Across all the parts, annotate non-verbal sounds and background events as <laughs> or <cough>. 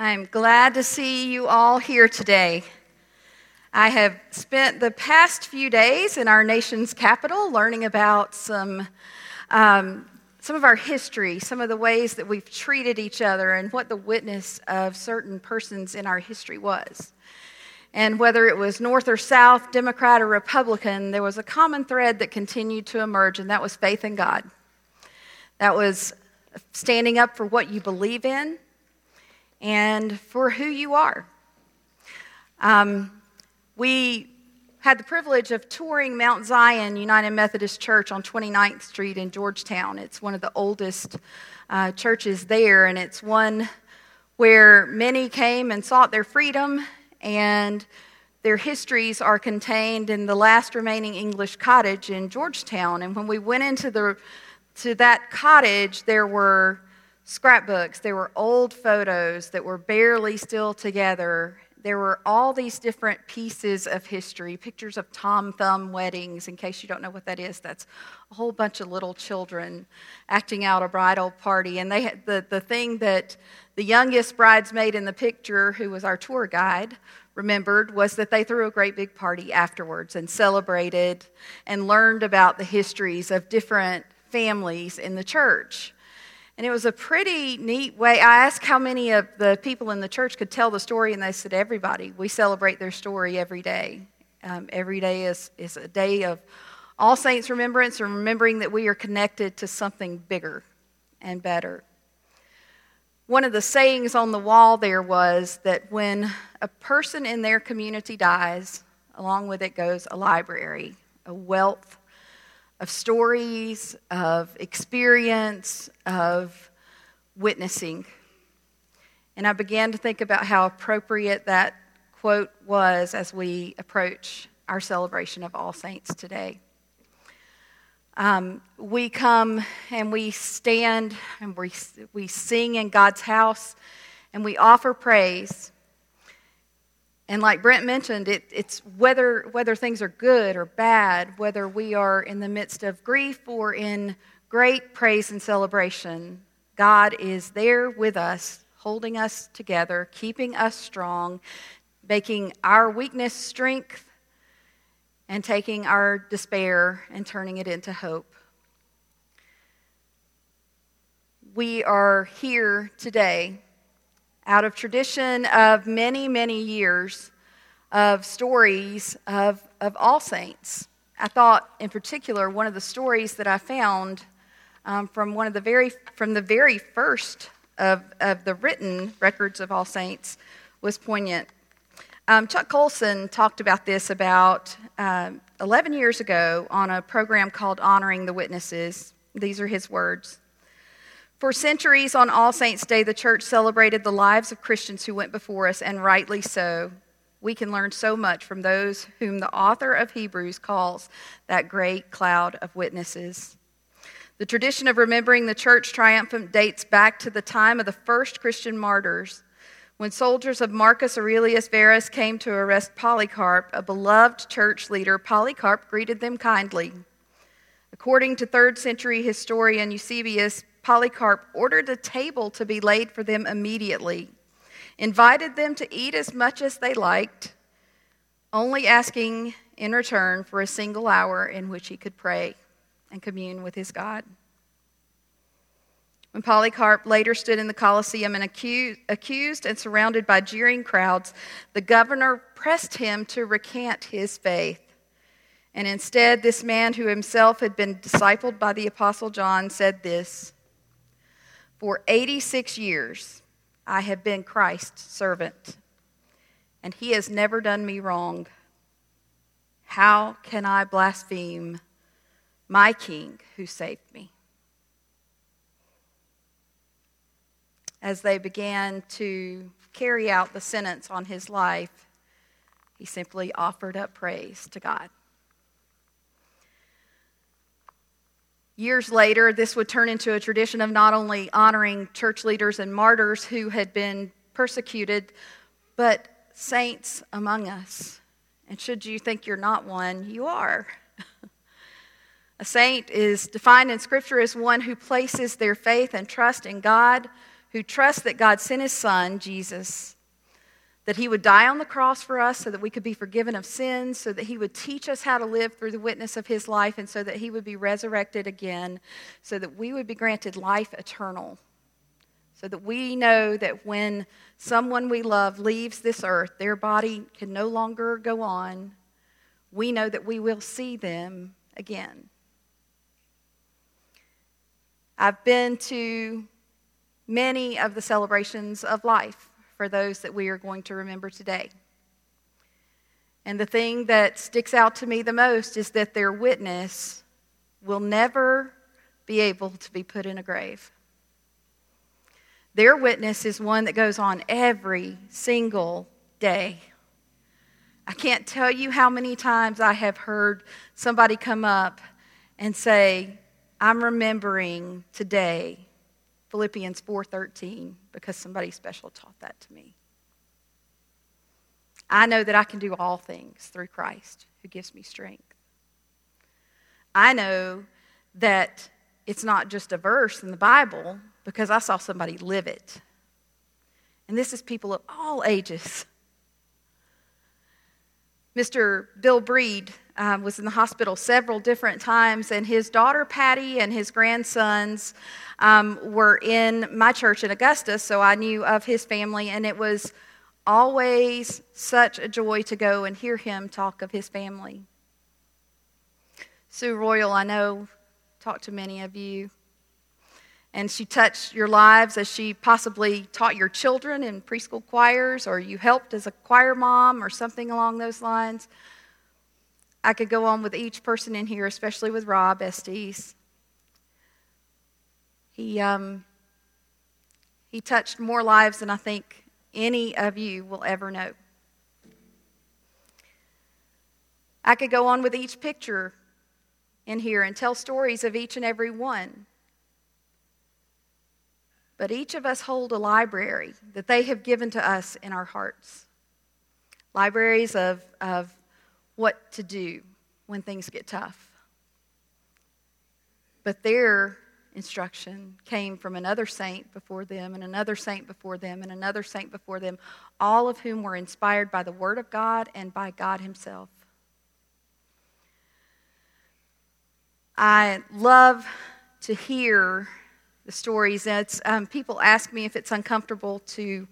I'm glad to see you all here today. I have spent the past few days in our nation's capital learning about some, um, some of our history, some of the ways that we've treated each other, and what the witness of certain persons in our history was. And whether it was North or South, Democrat or Republican, there was a common thread that continued to emerge, and that was faith in God. That was standing up for what you believe in and for who you are. Um, we had the privilege of touring Mount Zion United Methodist Church on 29th Street in Georgetown. It's one of the oldest uh, churches there, and it's one where many came and sought their freedom, and their histories are contained in the last remaining English cottage in Georgetown. And when we went into the to that cottage, there were scrapbooks, there were old photos that were barely still together. There were all these different pieces of history, pictures of Tom Thumb weddings. In case you don't know what that is, that's a whole bunch of little children acting out a bridal party. And they had, the, the thing that the youngest bridesmaid in the picture, who was our tour guide, remembered was that they threw a great big party afterwards and celebrated and learned about the histories of different families in the church. And it was a pretty neat way. I asked how many of the people in the church could tell the story, and they said, Everybody. We celebrate their story every day. Um, every day is, is a day of all saints' remembrance and remembering that we are connected to something bigger and better. One of the sayings on the wall there was that when a person in their community dies, along with it goes a library, a wealth of stories, of experience, of witnessing. And I began to think about how appropriate that quote was as we approach our celebration of All Saints today. Um, we come and we stand and we, we sing in God's house and we offer praise and like Brent mentioned, it, it's whether, whether things are good or bad, whether we are in the midst of grief or in great praise and celebration, God is there with us, holding us together, keeping us strong, making our weakness strength, and taking our despair and turning it into hope. We are here today out of tradition of many, many years of stories of, of all saints. I thought, in particular, one of the stories that I found um, from one of the very from the very first of, of the written records of all saints was poignant. Um, Chuck Colson talked about this about uh, 11 years ago on a program called Honoring the Witnesses. These are his words. For centuries on All Saints' Day, the church celebrated the lives of Christians who went before us, and rightly so. We can learn so much from those whom the author of Hebrews calls that great cloud of witnesses. The tradition of remembering the church triumphant dates back to the time of the first Christian martyrs. When soldiers of Marcus Aurelius Verus came to arrest Polycarp, a beloved church leader, Polycarp greeted them kindly. According to third century historian Eusebius, Polycarp ordered a table to be laid for them immediately, invited them to eat as much as they liked, only asking in return for a single hour in which he could pray and commune with his God. When Polycarp later stood in the Colosseum and accused, accused and surrounded by jeering crowds, the governor pressed him to recant his faith. And instead, this man who himself had been discipled by the Apostle John said this for 86 years, I have been Christ's servant, and he has never done me wrong. How can I blaspheme my king who saved me? As they began to carry out the sentence on his life, he simply offered up praise to God. Years later, this would turn into a tradition of not only honoring church leaders and martyrs who had been persecuted, but saints among us. And should you think you're not one, you are. <laughs> a saint is defined in Scripture as one who places their faith and trust in God, who trusts that God sent his son, Jesus, that he would die on the cross for us so that we could be forgiven of sins, so that he would teach us how to live through the witness of his life, and so that he would be resurrected again, so that we would be granted life eternal. So that we know that when someone we love leaves this earth, their body can no longer go on. We know that we will see them again. I've been to many of the celebrations of life for those that we are going to remember today. And the thing that sticks out to me the most is that their witness will never be able to be put in a grave. Their witness is one that goes on every single day. I can't tell you how many times I have heard somebody come up and say, I'm remembering today Philippians 4:13 because somebody special taught that to me. I know that I can do all things through Christ who gives me strength. I know that it's not just a verse in the Bible because I saw somebody live it. And this is people of all ages. Mr. Bill Breed um, was in the hospital several different times, and his daughter Patty and his grandsons um, were in my church in Augusta, so I knew of his family, and it was always such a joy to go and hear him talk of his family. Sue Royal, I know, talked to many of you. And she touched your lives as she possibly taught your children in preschool choirs, or you helped as a choir mom, or something along those lines. I could go on with each person in here, especially with Rob Estes. He, um, he touched more lives than I think any of you will ever know. I could go on with each picture in here and tell stories of each and every one. But each of us hold a library that they have given to us in our hearts. Libraries of, of what to do when things get tough. But their instruction came from another saint before them, and another saint before them, and another saint before them, all of whom were inspired by the Word of God and by God Himself. I love to hear the stories. It's, um, people ask me if it's uncomfortable to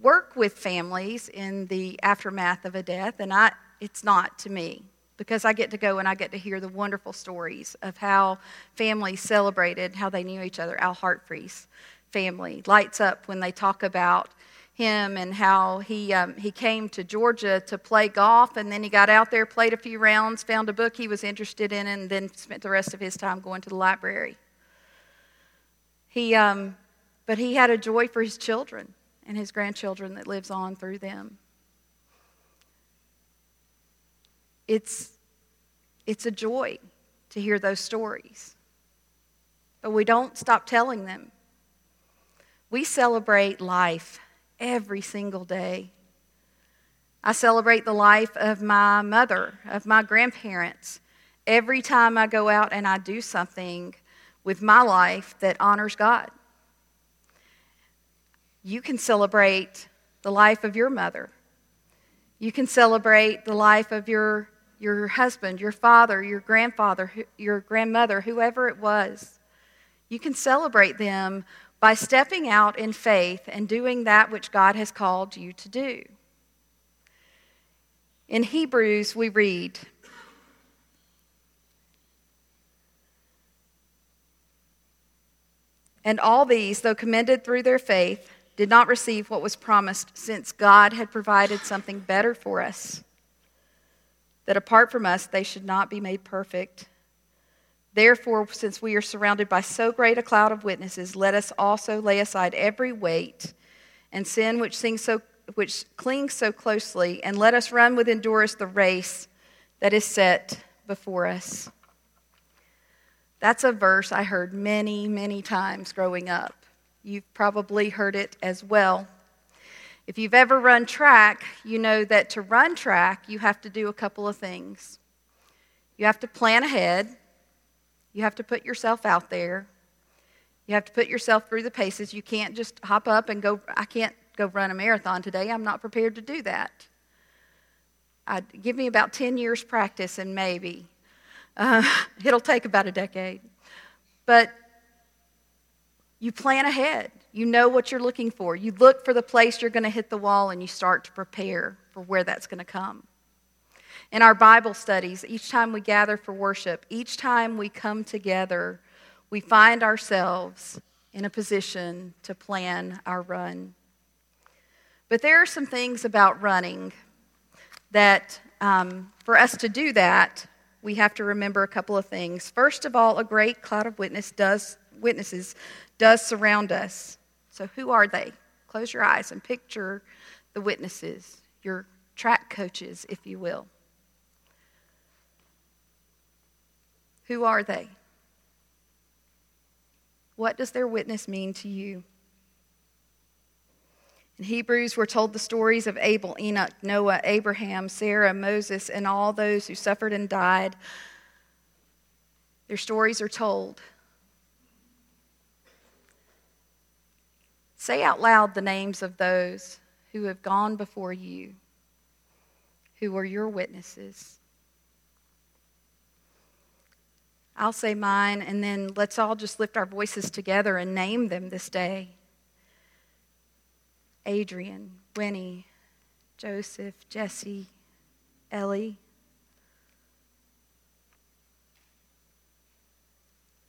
work with families in the aftermath of a death, and I, it's not to me because I get to go and I get to hear the wonderful stories of how families celebrated, how they knew each other. Al Hartfree's family lights up when they talk about him and how he, um, he came to Georgia to play golf, and then he got out there, played a few rounds, found a book he was interested in, and then spent the rest of his time going to the library. He, um, but he had a joy for his children and his grandchildren that lives on through them. It's, it's a joy to hear those stories. But we don't stop telling them. We celebrate life every single day. I celebrate the life of my mother, of my grandparents, every time I go out and I do something with my life that honors God. You can celebrate the life of your mother. You can celebrate the life of your your husband, your father, your grandfather, your grandmother, whoever it was. You can celebrate them by stepping out in faith and doing that which God has called you to do. In Hebrews, we read, And all these, though commended through their faith, did not receive what was promised, since God had provided something better for us that apart from us they should not be made perfect. Therefore, since we are surrounded by so great a cloud of witnesses, let us also lay aside every weight and sin which, so, which clings so closely, and let us run with endurance the race that is set before us. That's a verse I heard many, many times growing up. You've probably heard it as well. If you've ever run track, you know that to run track, you have to do a couple of things. You have to plan ahead, you have to put yourself out there, You have to put yourself through the paces. You can't just hop up and go, I can't go run a marathon today. I'm not prepared to do that. I'd, give me about 10 years practice and maybe. Uh, <laughs> it'll take about a decade. But you plan ahead. You know what you're looking for. You look for the place you're going to hit the wall and you start to prepare for where that's going to come. In our Bible studies, each time we gather for worship, each time we come together, we find ourselves in a position to plan our run. But there are some things about running that um, for us to do that, we have to remember a couple of things. First of all, a great cloud of witness does, witnesses does surround us. So, who are they? Close your eyes and picture the witnesses, your track coaches, if you will. Who are they? What does their witness mean to you? In Hebrews, we're told the stories of Abel, Enoch, Noah, Abraham, Sarah, Moses, and all those who suffered and died. Their stories are told. Say out loud the names of those who have gone before you, who are your witnesses. I'll say mine, and then let's all just lift our voices together and name them this day. Adrian, Winnie, Joseph, Jesse, Ellie,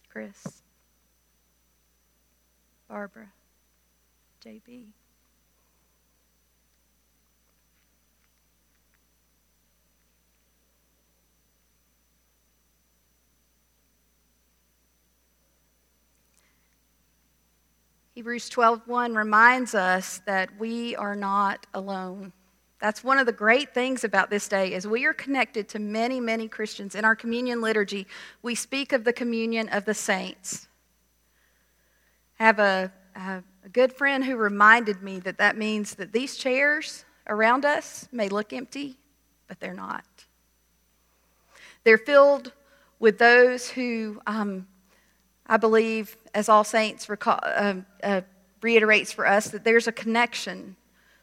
Chris, Barbara, JB. Hebrews 12:1 reminds us that we are not alone. That's one of the great things about this day is we are connected to many, many Christians. In our communion liturgy, we speak of the communion of the saints. I have a, a, good friend who reminded me that that means that these chairs around us may look empty, but they're not. They're filled with those who um, I believe, as All Saints recall, uh, uh, reiterates for us, that there's a connection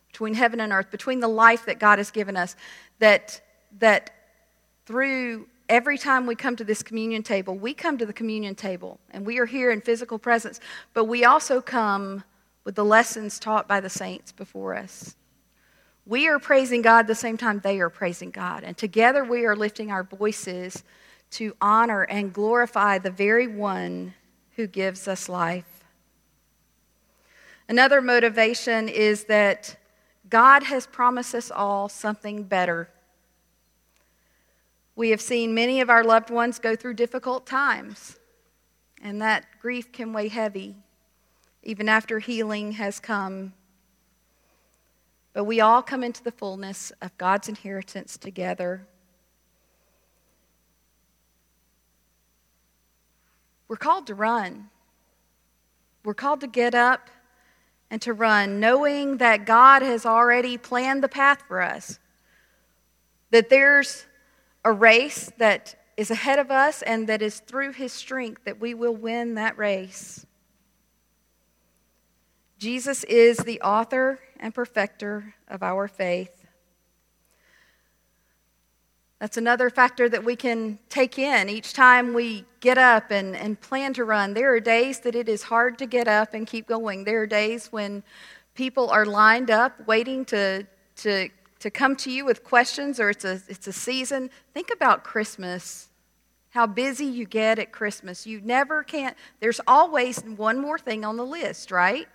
between heaven and earth, between the life that God has given us, that, that through every time we come to this communion table, we come to the communion table and we are here in physical presence, but we also come with the lessons taught by the saints before us. We are praising God the same time they are praising God, and together we are lifting our voices to honor and glorify the very one who gives us life. Another motivation is that God has promised us all something better. We have seen many of our loved ones go through difficult times, and that grief can weigh heavy even after healing has come. But we all come into the fullness of God's inheritance together. We're called to run. We're called to get up and to run, knowing that God has already planned the path for us. That there's a race that is ahead of us and that is through His strength that we will win that race. Jesus is the author and perfecter of our faith. That's another factor that we can take in each time we get up and, and plan to run. There are days that it is hard to get up and keep going. There are days when people are lined up waiting to, to, to come to you with questions or it's a, it's a season. Think about Christmas, how busy you get at Christmas. You never can't, there's always one more thing on the list, right?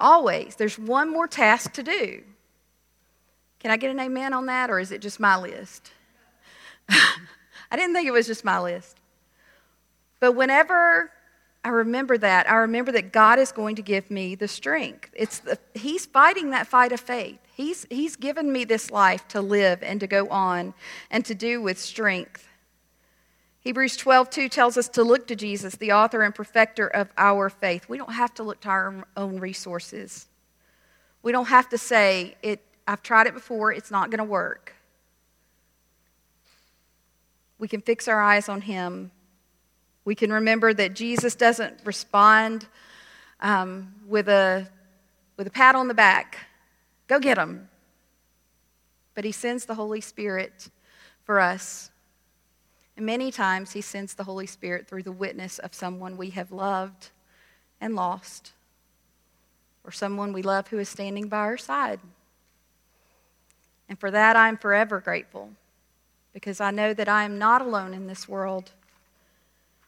Always. There's one more task to do. Can I get an amen on that, or is it just my list? <laughs> I didn't think it was just my list. But whenever I remember that, I remember that God is going to give me the strength. It's the, he's fighting that fight of faith. He's, he's given me this life to live and to go on and to do with strength. Hebrews 12, 2 tells us to look to Jesus, the author and perfecter of our faith. We don't have to look to our own resources. We don't have to say, it, I've tried it before, it's not going to work. We can fix our eyes on Him. We can remember that Jesus doesn't respond um, with, a, with a pat on the back. Go get them. But he sends the Holy Spirit for us. Many times he sends the Holy Spirit through the witness of someone we have loved and lost, or someone we love who is standing by our side. And for that, I'm forever grateful because I know that I am not alone in this world.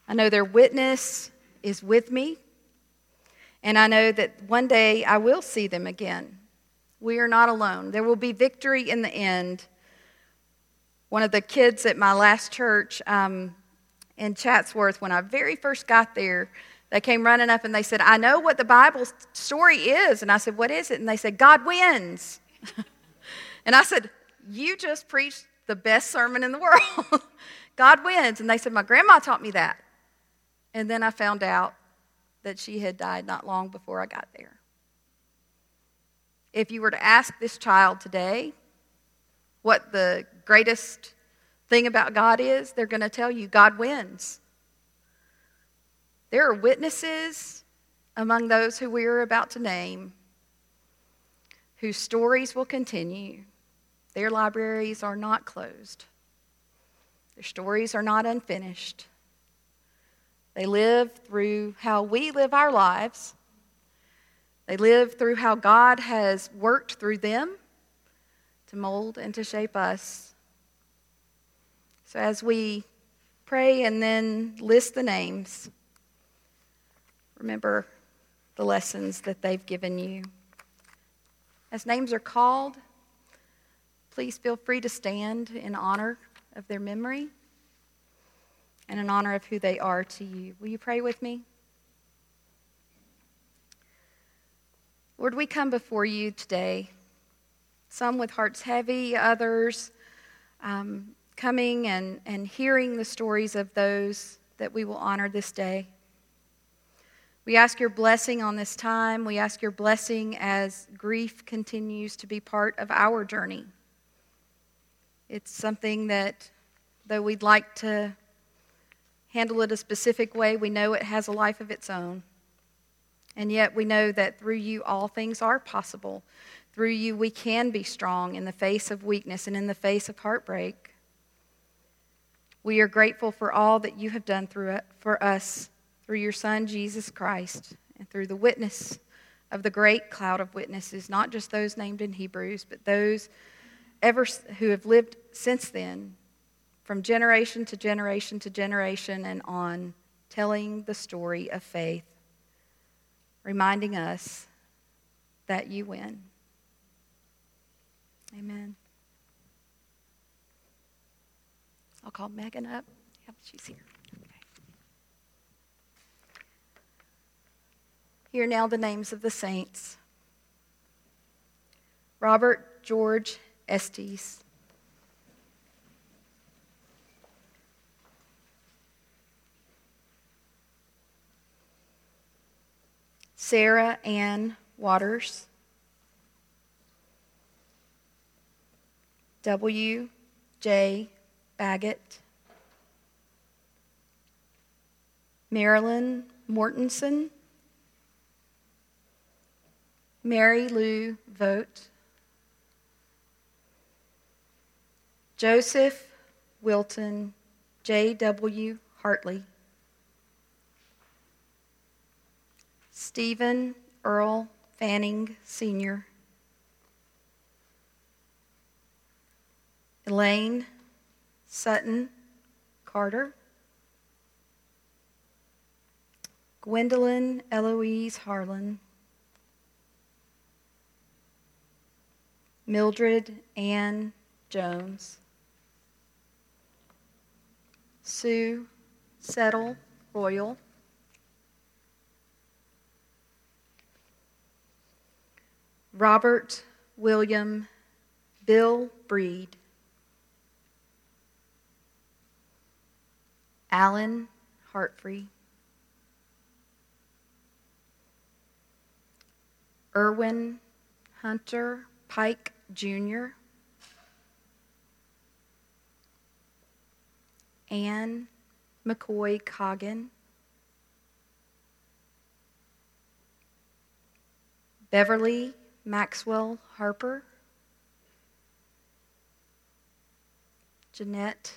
I know their witness is with me, and I know that one day I will see them again. We are not alone. There will be victory in the end. One of the kids at my last church um, in Chatsworth, when I very first got there, they came running up and they said, I know what the Bible story is. And I said, What is it? And they said, God wins. <laughs> and I said, You just preached the best sermon in the <laughs> world. God wins. And they said, My grandma taught me that. And then I found out that she had died not long before I got there. If you were to ask this child today what the greatest thing about God is, they're going to tell you God wins. There are witnesses among those who we are about to name whose stories will continue. Their libraries are not closed, their stories are not unfinished. They live through how we live our lives. They live through how God has worked through them to mold and to shape us. So, as we pray and then list the names, remember the lessons that they've given you. As names are called, please feel free to stand in honor of their memory and in honor of who they are to you. Will you pray with me? Lord, we come before you today, some with hearts heavy, others um, coming and, and hearing the stories of those that we will honor this day. We ask your blessing on this time. We ask your blessing as grief continues to be part of our journey. It's something that, though we'd like to handle it a specific way, we know it has a life of its own. And yet we know that through you all things are possible. Through you we can be strong in the face of weakness and in the face of heartbreak. We are grateful for all that you have done through it, for us through your Son, Jesus Christ, and through the witness of the great cloud of witnesses, not just those named in Hebrews, but those ever who have lived since then from generation to generation to generation and on, telling the story of faith, reminding us that you win. Amen. I'll call Megan up. Yep, she's here. Okay. Here now the names of the saints Robert George Estes. Sarah Ann Waters. W. J. Baggett. Marilyn Mortensen. Mary Lou Vogt. Joseph Wilton J.W. Hartley. Stephen Earl Fanning, Sr., Elaine Sutton Carter, Gwendolyn Eloise Harlan, Mildred Ann Jones, Sue Settle Royal, Robert William Bill Breed, Alan Hartfree, Irwin Hunter Pike Jr., Anne McCoy Coggin, Beverly Maxwell Harper, Jeanette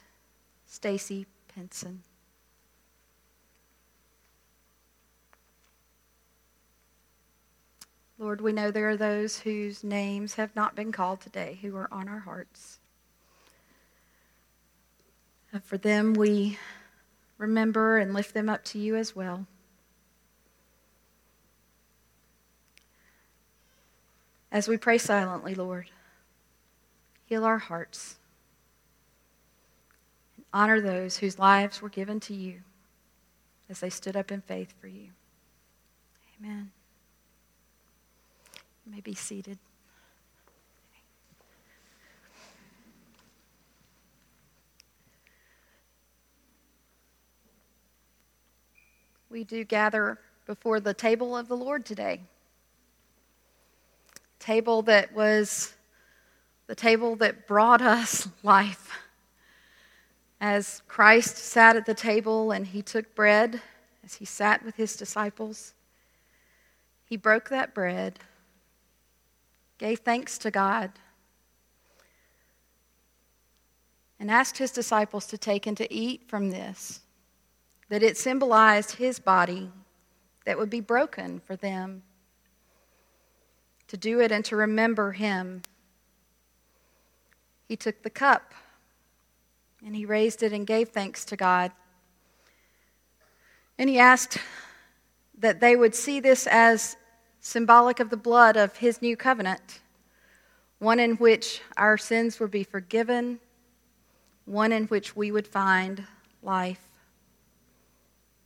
Stacy Pinson. Lord, we know there are those whose names have not been called today who are on our hearts. And for them, we remember and lift them up to you as well. As we pray silently, Lord, heal our hearts. Honor those whose lives were given to you as they stood up in faith for you. Amen. You may be seated. We do gather before the table of the Lord today. Table that was the table that brought us <laughs> life. As Christ sat at the table and he took bread, as he sat with his disciples, he broke that bread gave thanks to God, and asked his disciples to take and to eat from this, that it symbolized his body that would be broken for them, to do it and to remember him. He took the cup and he raised it and gave thanks to God. And he asked that they would see this as symbolic of the blood of his new covenant, one in which our sins would be forgiven, one in which we would find life.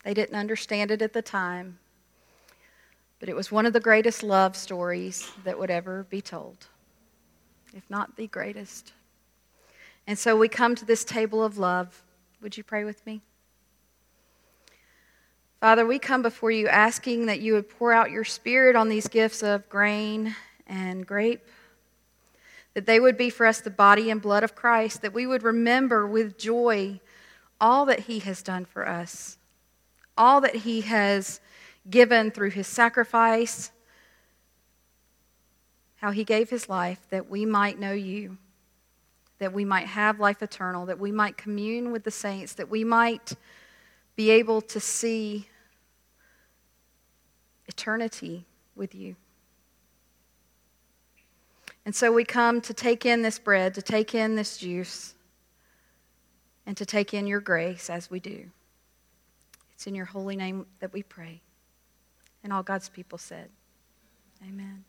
They didn't understand it at the time, but it was one of the greatest love stories that would ever be told, if not the greatest. And so we come to this table of love. Would you pray with me? Father, we come before you asking that you would pour out your spirit on these gifts of grain and grape, that they would be for us the body and blood of Christ, that we would remember with joy all that he has done for us, all that he has given through his sacrifice, how he gave his life that we might know you, that we might have life eternal, that we might commune with the saints, that we might be able to see eternity with you. And so we come to take in this bread, to take in this juice, and to take in your grace as we do. It's in your holy name that we pray. And all God's people said, Amen.